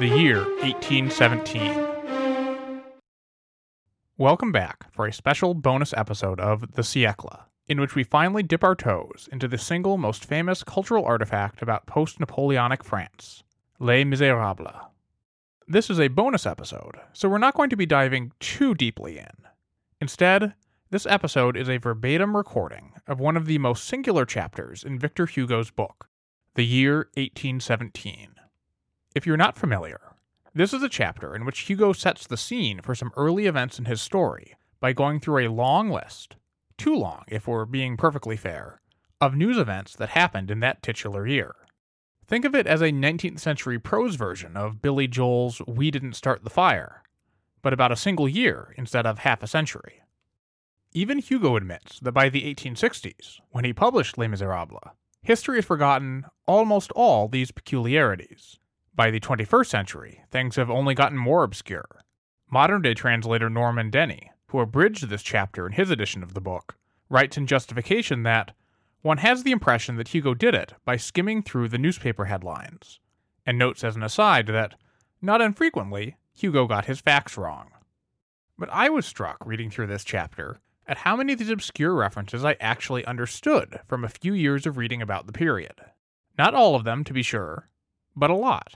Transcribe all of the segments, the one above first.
The year 1817. Welcome back for a special bonus episode of The Siècle, in which we finally dip our toes into the single most famous cultural artifact about post Napoleonic France Les Miserables. This is a bonus episode, so we're not going to be diving too deeply in. Instead, this episode is a verbatim recording of one of the most singular chapters in Victor Hugo's book, The Year 1817. If you're not familiar, this is a chapter in which Hugo sets the scene for some early events in his story by going through a long list, too long if we're being perfectly fair, of news events that happened in that titular year. Think of it as a 19th century prose version of Billy Joel's We Didn't Start the Fire, but about a single year instead of half a century. Even Hugo admits that by the 1860s, when he published Les Miserables, history has forgotten almost all these peculiarities. By the 21st century, things have only gotten more obscure. Modern day translator Norman Denny, who abridged this chapter in his edition of the book, writes in justification that one has the impression that Hugo did it by skimming through the newspaper headlines, and notes as an aside that, not infrequently, Hugo got his facts wrong. But I was struck reading through this chapter at how many of these obscure references I actually understood from a few years of reading about the period. Not all of them, to be sure, but a lot.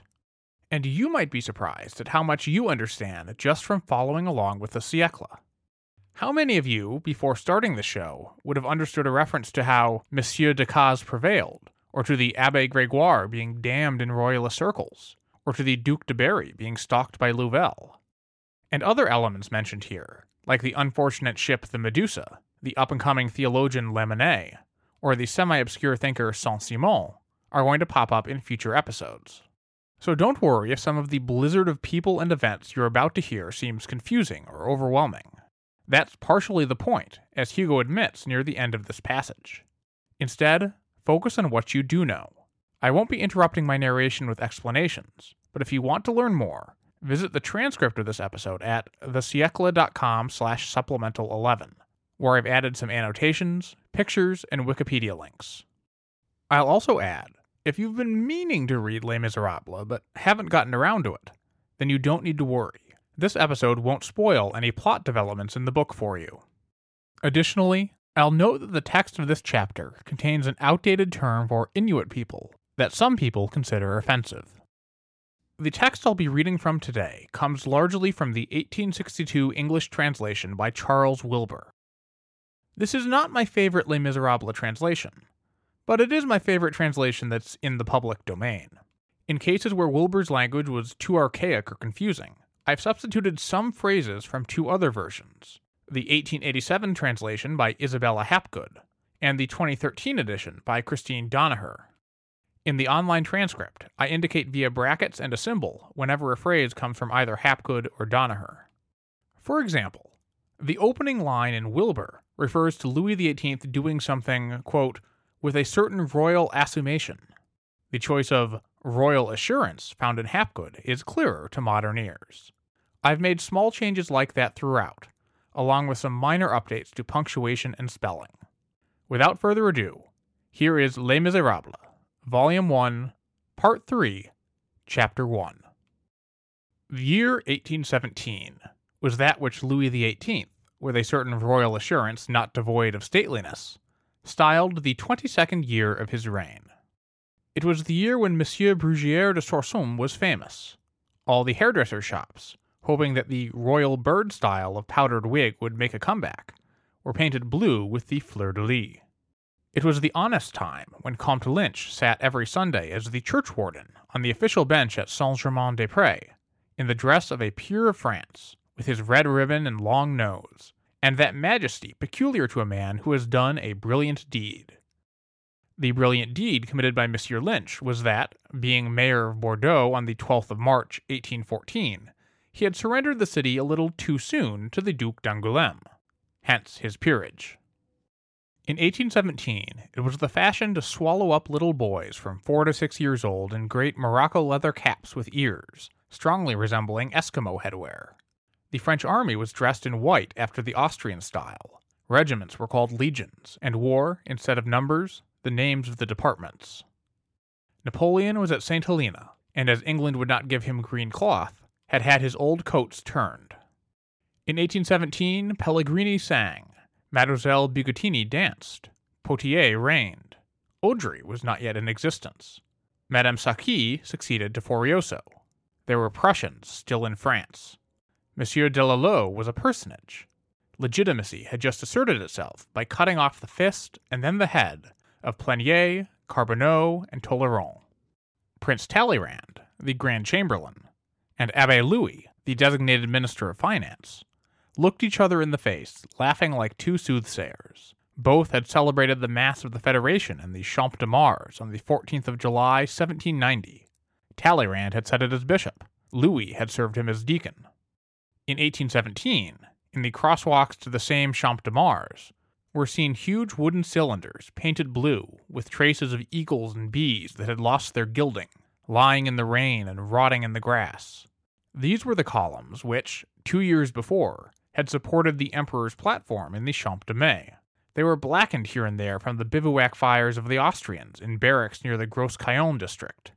And you might be surprised at how much you understand just from following along with the Siècle. How many of you, before starting the show, would have understood a reference to how Monsieur Decazes prevailed, or to the Abbe Gregoire being damned in royalist circles, or to the Duc de Berry being stalked by Louvel? And other elements mentioned here, like the unfortunate ship the Medusa, the up and coming theologian Lamennais, or the semi obscure thinker Saint Simon, are going to pop up in future episodes. So don't worry if some of the blizzard of people and events you're about to hear seems confusing or overwhelming. That's partially the point, as Hugo admits near the end of this passage. Instead, focus on what you do know. I won't be interrupting my narration with explanations, but if you want to learn more, visit the transcript of this episode at thesiecle.com slash supplemental 11, where I've added some annotations, pictures, and Wikipedia links. I'll also add, if you've been meaning to read Les Miserables but haven't gotten around to it, then you don't need to worry. This episode won't spoil any plot developments in the book for you. Additionally, I'll note that the text of this chapter contains an outdated term for Inuit people that some people consider offensive. The text I'll be reading from today comes largely from the 1862 English translation by Charles Wilbour. This is not my favorite Les Miserables translation, but it is my favorite translation that's in the public domain. In cases where Wilbour's language was too archaic or confusing, I've substituted some phrases from two other versions the 1887 translation by Isabella Hapgood, and the 2013 edition by Christine Donougher. In the online transcript, I indicate via brackets and a symbol whenever a phrase comes from either Hapgood or Donougher. For example, the opening line in Wilbur refers to Louis XVIII doing something, quote, with a certain royal assumption. The choice of royal assurance found in Hapgood is clearer to modern ears. I've made small changes like that throughout, along with some minor updates to punctuation and spelling. Without further ado, here is Les Miserables Volume 1, Part 3, Chapter 1. The year 1817 was that which Louis XVIII, with a certain royal assurance not devoid of stateliness, styled the 22nd year of his reign. It was the year when Monsieur Bruguière de Sorsum was famous. All the hairdresser shops, hoping that the royal bird style of powdered wig would make a comeback, were painted blue with the fleur de lis. It was the honest time when Comte Lynch sat every Sunday as the churchwarden on the official bench at Saint Germain des Prés, in the dress of a peer of France, with his red ribbon and long nose, and that majesty peculiar to a man who has done a brilliant deed. The brilliant deed committed by Monsieur Lynch was that, being mayor of Bordeaux on the 12th of March, 1814, he had surrendered the city a little too soon to the Duc d'Angoulême, hence his peerage. In 1817, it was the fashion to swallow up little boys from four to six years old in great morocco leather caps with ears, strongly resembling Eskimo headwear. The French army was dressed in white after the Austrian style. Regiments were called legions, and wore, instead of numbers, the names of the departments. Napoleon was at St. Helena, and as England would not give him green cloth, had had his old coats turned. In 1817, Pellegrini sang, Mademoiselle Bigottini danced, Potier reigned, Odry was not yet in existence. Madame Saqui succeeded to Forioso. There were Prussians still in France. Monsieur Delalot was a personage. Legitimacy had just asserted itself by cutting off the fist and then the head of Pleignier, Carbonneau, and Tolleron. Prince Talleyrand, the Grand Chamberlain, and Abbe Louis, the designated Minister of Finance, looked each other in the face, laughing like two soothsayers. Both had celebrated the Mass of the Federation in the Champ de Mars on the 14th of July, 1790. Talleyrand had sat it as bishop. Louis had served him as deacon. In 1817, in the crosswalks to the same Champ de Mars, were seen huge wooden cylinders painted blue with traces of eagles and bees that had lost their gilding, lying in the rain and rotting in the grass. These were the columns which, two years before, had supported the Emperor's platform in the Champ de Mai. They were blackened here and there from the bivouac fires of the Austrians in barracks near the Gros Caillou district.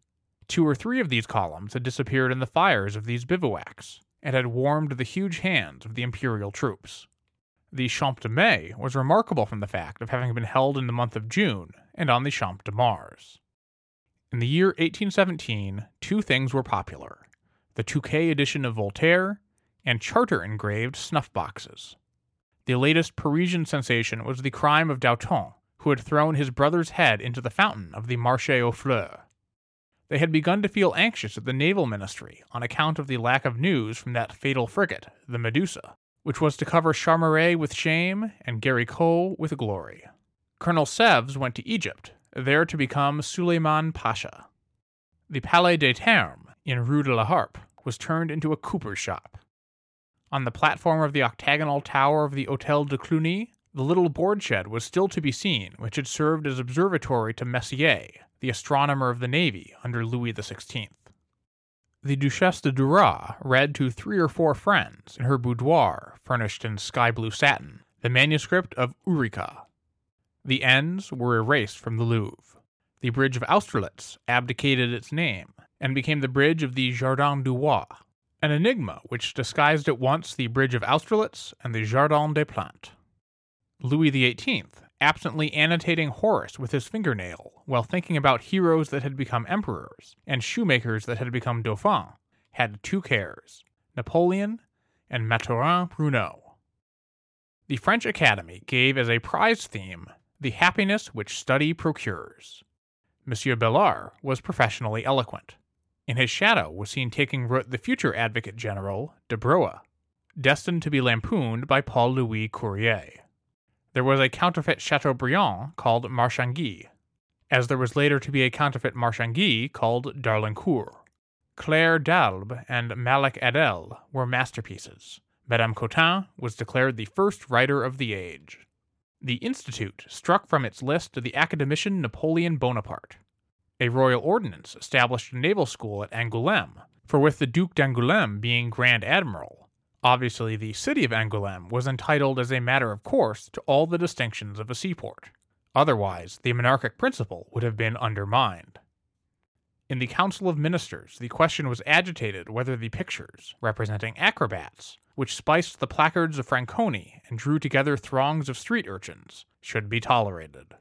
Two or three of these columns had disappeared in the fires of these bivouacs, and had warmed the huge hands of the imperial troops. The Champ de Mai was remarkable from the fact of having been held in the month of June and on the Champ de Mars. In the year 1817, two things were popular the Touquet edition of Voltaire and charter engraved snuff boxes. The latest Parisian sensation was the crime of Danton, who had thrown his brother's head into the fountain of the Marché aux Fleurs. They had begun to feel anxious at the naval ministry on account of the lack of news from that fatal frigate, the Medusa, which was to cover Chaumareix with shame and Géricault with glory. Colonel Sèvres went to Egypt, there to become Suleiman Pasha. The Palais des Thermes, in Rue de la Harpe, was turned into a cooper's shop. On the platform of the octagonal tower of the Hôtel de Cluny, the little board shed was still to be seen which had served as observatory to Messier, the astronomer of the navy under Louis XVI. The Duchesse de Duras read to three or four friends in her boudoir, furnished in sky blue satin, the manuscript of Ourika. The ends were erased from the Louvre. The bridge of Austerlitz abdicated its name and became the bridge of the Jardin du Roi, an enigma which disguised at once the bridge of Austerlitz and the Jardin des Plantes. Louis XVIII absently annotating Horace with his fingernail while thinking about heroes that had become emperors and shoemakers that had become dauphins, had two cares Napoleon and Mathurin Bruneau. The French Academy gave as a prize theme the happiness which study procures. Monsieur Bellart was professionally eloquent. In his shadow was seen taking root the future Advocate General, de Broë, destined to be lampooned by Paul Louis Courier. There was a counterfeit Chateaubriand called Marchangy, as there was later to be a counterfeit Marchangy called d'Arlincourt. Claire d'Albe and Malek Adel were masterpieces. Madame Cottin was declared the first writer of the age. The Institute struck from its list the academician Napoleon Bonaparte. A royal ordinance established a naval school at Angoulême, for with the Duc d'Angoulême being Grand Admiral, Obviously, the city of Angoulême was entitled as a matter of course to all the distinctions of a seaport. Otherwise, the monarchic principle would have been undermined. In the Council of Ministers, the question was agitated whether the pictures, representing acrobats, which spiced the placards of Franconi and drew together throngs of street urchins, should be tolerated.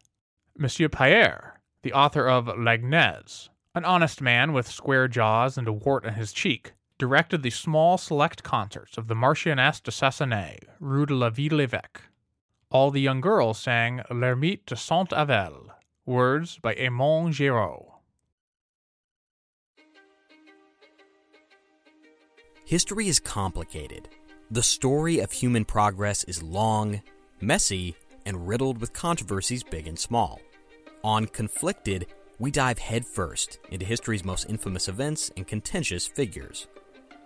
Monsieur Paër, the author of L'Agnese, an honest man with square jaws and a wart on his cheek, directed the small select concerts of the Marchioness de Sassenaye, Rue de la Ville l'Evêque. All the young girls sang L'Ermite de Saint Avel, words by Edmond Géraud. History is complicated. The story of human progress is long, messy, and riddled with controversies big and small. On Conflicted, we dive headfirst into history's most infamous events and contentious figures.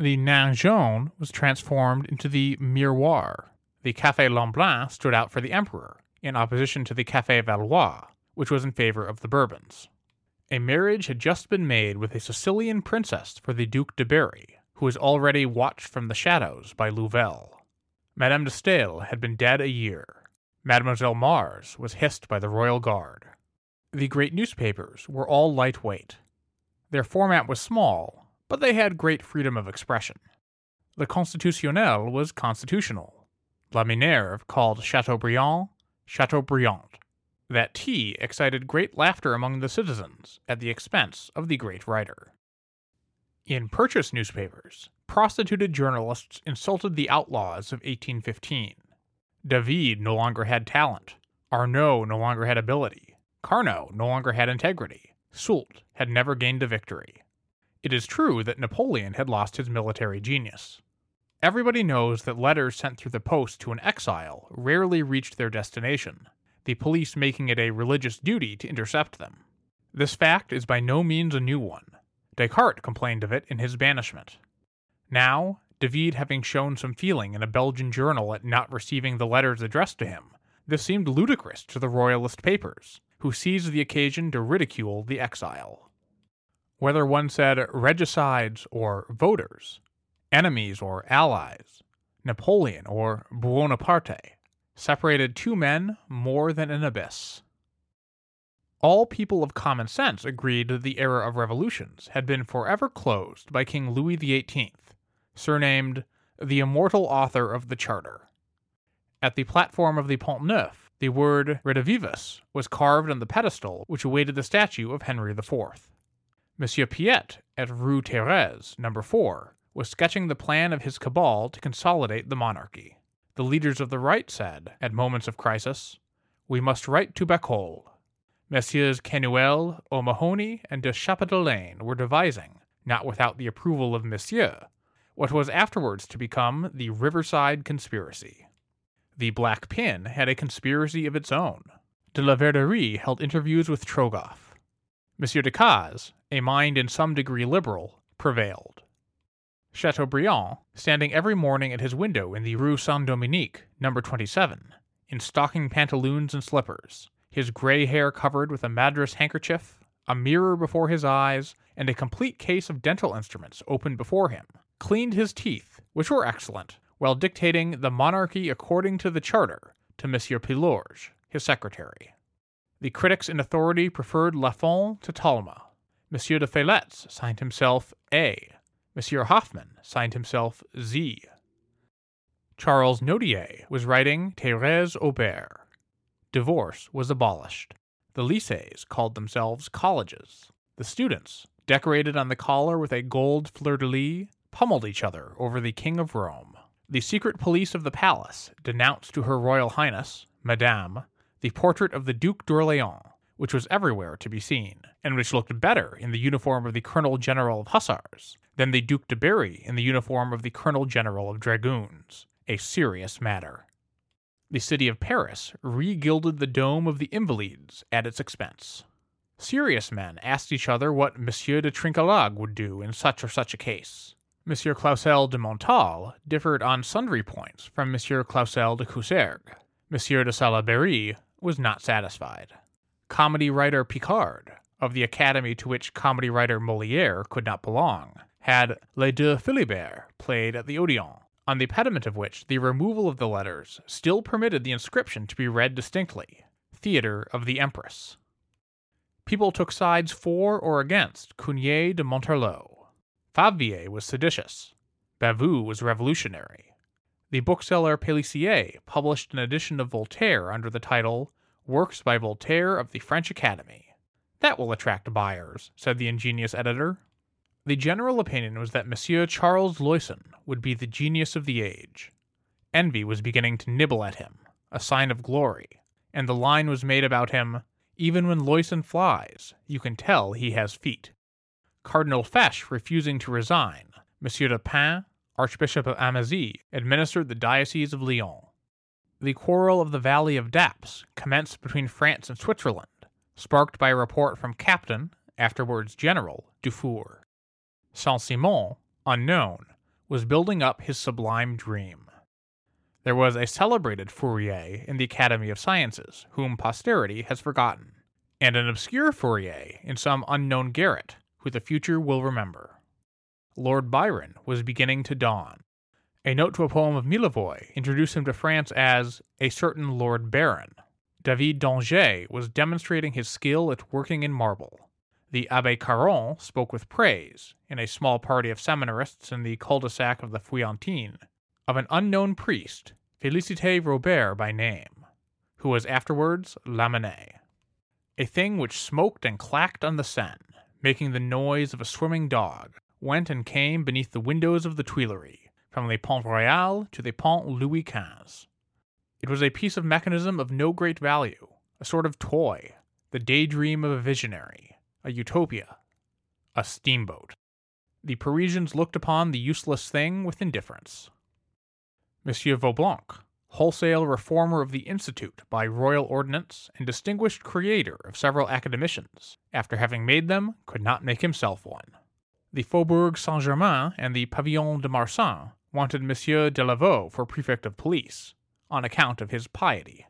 The Nain was transformed into the Miroir. The Café Lemblin stood out for the emperor, in opposition to the Café Valois, which was in favor of the Bourbons. A marriage had just been made with a Sicilian princess for the Duke de Berry, who was already watched from the shadows by Louvel. Madame de Stael had been dead a year. Mademoiselle Mars was hissed by the royal guard. The great newspapers were all lightweight. Their format was small, but they had great freedom of expression. The Constitutionnel was constitutional. La Minerve called Chateaubriand Chateaubriand. That tea excited great laughter among the citizens at the expense of the great writer. In purchase newspapers, prostituted journalists insulted the outlaws of 1815. David no longer had talent. Arnault no longer had ability. Carnot no longer had integrity. Soult had never gained a victory. It is true that Napoleon had lost his military genius. Everybody knows that letters sent through the post to an exile rarely reached their destination, the police making it a religious duty to intercept them. This fact is by no means a new one. Descartes complained of it in his banishment. Now, David having shown some feeling in a Belgian journal at not receiving the letters addressed to him, this seemed ludicrous to the royalist papers, who seized the occasion to ridicule the exile. Whether one said regicides or voters, enemies or allies, Napoleon or Buonaparte, separated two men more than an abyss. All people of common sense agreed that the era of revolutions had been forever closed by King Louis XVIII, surnamed the immortal author of the Charter. At the platform of the Pont Neuf, the word Redivivus was carved on the pedestal which awaited the statue of Henry IV. Monsieur Piet, at Rue Thérèse, number 4, was sketching the plan of his cabal to consolidate the monarchy. The leaders of the right said, at moments of crisis, We must write to Bacot. Messieurs Canuel, O'Mahony, and de Chapdelaine were devising, not without the approval of Monsieur, what was afterwards to become the Riverside Conspiracy. The Black Pin had a conspiracy of its own. De la Verderie held interviews with Trogoff. Monsieur Decazes, a mind in some degree liberal, prevailed. Chateaubriand, standing every morning at his window in the Rue Saint Dominique, number 27, in stocking pantaloons and slippers, his gray hair covered with a madras handkerchief, a mirror before his eyes, and a complete case of dental instruments open before him, cleaned his teeth, which were excellent, while dictating the monarchy according to the charter to Monsieur Pilorge, his secretary. The critics in authority preferred Lafon to Talma. Monsieur de Feletz signed himself A. Monsieur Hoffman signed himself Z. Charles Nodier was writing Thérèse Aubert. Divorce was abolished. The lycées called themselves colleges. The students, decorated on the collar with a gold fleur de lis, pummeled each other over the King of Rome. The secret police of the palace denounced to Her Royal Highness, Madame, the portrait of the Duc d'Orléans, which was everywhere to be seen, and which looked better in the uniform of the Colonel General of Hussars than the Duc de Berry in the uniform of the Colonel General of Dragoons. A serious matter. The city of Paris re-gilded the dome of the Invalides at its expense. Serious men asked each other what Monsieur de Trinquelague would do in such or such a case. Monsieur Clausel de Montal differed on sundry points from Monsieur Clausel de Coussergues. Monsieur de Salaberry was not satisfied. Comedy writer Picard, of the academy to which comedy writer Moliere could not belong, had Les Deux Philibert played at the Odeon, on the pediment of which the removal of the letters still permitted the inscription to be read distinctly Theatre of the Empress. People took sides for or against Cugnet de Montarlot. Fabvier was seditious. Bavoux was revolutionary. The bookseller Pélissier published an edition of Voltaire under the title Works by Voltaire of the French Academy. That will attract buyers, said the ingenious editor. The general opinion was that Monsieur Charles Loyson would be the genius of the age. Envy was beginning to nibble at him, a sign of glory, and the line was made about him even when Loyson flies, you can tell he has feet. Cardinal Fesch refusing to resign, Monsieur de Pin, Archbishop of Amasie, administered the Diocese of Lyons. The quarrel of the Valley of Dappes commenced between France and Switzerland, sparked by a report from Captain, afterwards General, Dufour. Saint Simon, unknown, was building up his sublime dream. There was a celebrated Fourier in the Academy of Sciences, whom posterity has forgotten, and an obscure Fourier in some unknown garret, who the future will remember. Lord Byron was beginning to dawn. A note to a poem of Millevoye introduced him to France as a certain Lord Baron. David d'Angers was demonstrating his skill at working in marble. The Abbe Caron spoke with praise, in a small party of seminarists in the cul-de-sac of the Feuillantine, of an unknown priest, Félicité Robert by name, who was afterwards Lamennais. A thing which smoked and clacked on the Seine, making the noise of a swimming dog, went and came beneath the windows of the Tuileries, from the Pont Royal to the Pont Louis Quinze. It was a piece of mechanism of no great value, a sort of toy, the daydream of a visionary, a utopia, a steamboat. The Parisians looked upon the useless thing with indifference. Monsieur Vaublanc, wholesale reformer of the Institute by royal ordinance and distinguished creator of several academicians, after having made them, could not make himself one. The Faubourg Saint Germain and the Pavillon de Marsan wanted Monsieur de Delaveau for prefect of police, on account of his piety.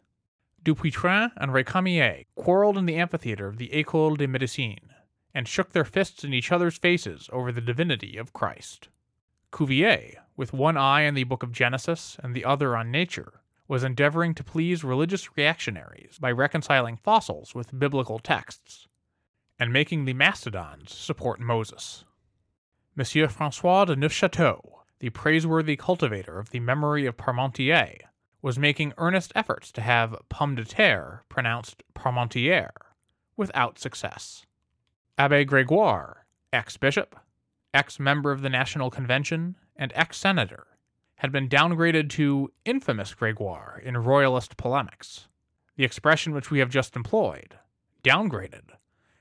Dupuytren and Recamier quarreled in the amphitheater of the École de Médecine, and shook their fists in each other's faces over the divinity of Christ. Cuvier, with one eye on the book of Genesis and the other on nature, was endeavoring to please religious reactionaries by reconciling fossils with biblical texts, and making the mastodons support Moses. Monsieur Francois de Neufchâteau, the praiseworthy cultivator of the memory of Parmentier, was making earnest efforts to have pomme de terre pronounced parmentière, without success. Abbe Gregoire, ex bishop, ex member of the National Convention, and ex senator, had been downgraded to infamous Gregoire in royalist polemics. The expression which we have just employed, downgraded,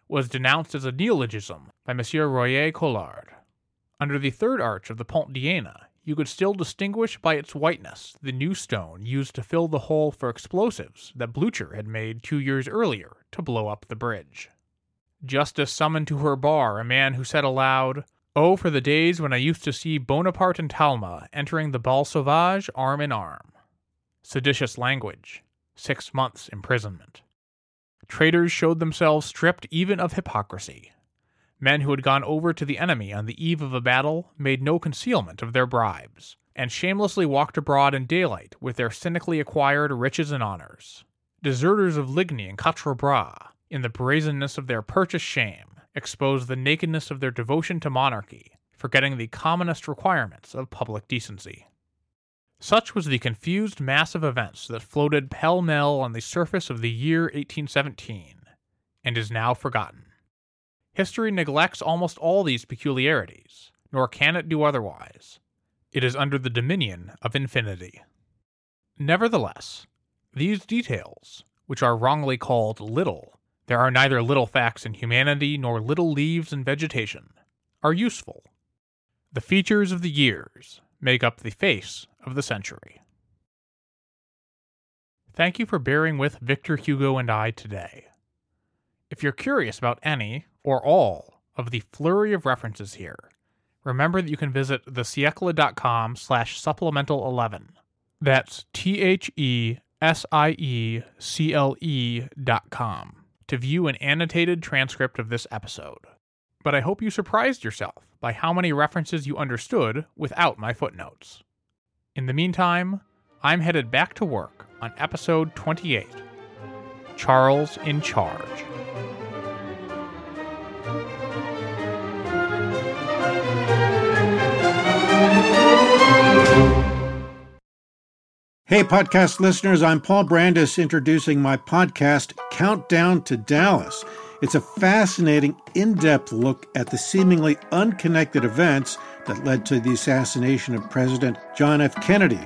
was denounced as a neologism by Monsieur Royer Collard. Under the third arch of the Pont d'Iéna, you could still distinguish by its whiteness the new stone used to fill the hole for explosives that Blucher had made two years earlier to blow up the bridge. Justice summoned to her bar a man who said aloud, Oh, for the days when I used to see Bonaparte and Talma entering the Bal Sauvage arm in arm. Seditious language. Six months' imprisonment. Traitors showed themselves stripped even of hypocrisy. Men who had gone over to the enemy on the eve of a battle made no concealment of their bribes, and shamelessly walked abroad in daylight with their cynically acquired riches and honors. Deserters of Ligny and Quatre Bras, in the brazenness of their purchased shame, exposed the nakedness of their devotion to monarchy, forgetting the commonest requirements of public decency. Such was the confused mass of events that floated pell mell on the surface of the year 1817, and is now forgotten. History neglects almost all these peculiarities, nor can it do otherwise. It is under the dominion of infinity. Nevertheless, these details, which are wrongly called little, there are neither little facts in humanity nor little leaves in vegetation, are useful. The features of the years make up the face of the century. Thank you for bearing with Victor Hugo and I today. If you're curious about any or all of the flurry of references here, remember that you can visit thesiecle.com slash supplemental 11. That's T H E S I E C L E dot com to view an annotated transcript of this episode. but I hope you surprised yourself by how many references you understood without my footnotes. In the meantime, I'm headed back to work on episode 28 Charles in Charge. Hey, podcast listeners, I'm Paul Brandus introducing my podcast, Countdown to Dallas. It's a fascinating, in depth look at the seemingly unconnected events that led to the assassination of President John F. Kennedy.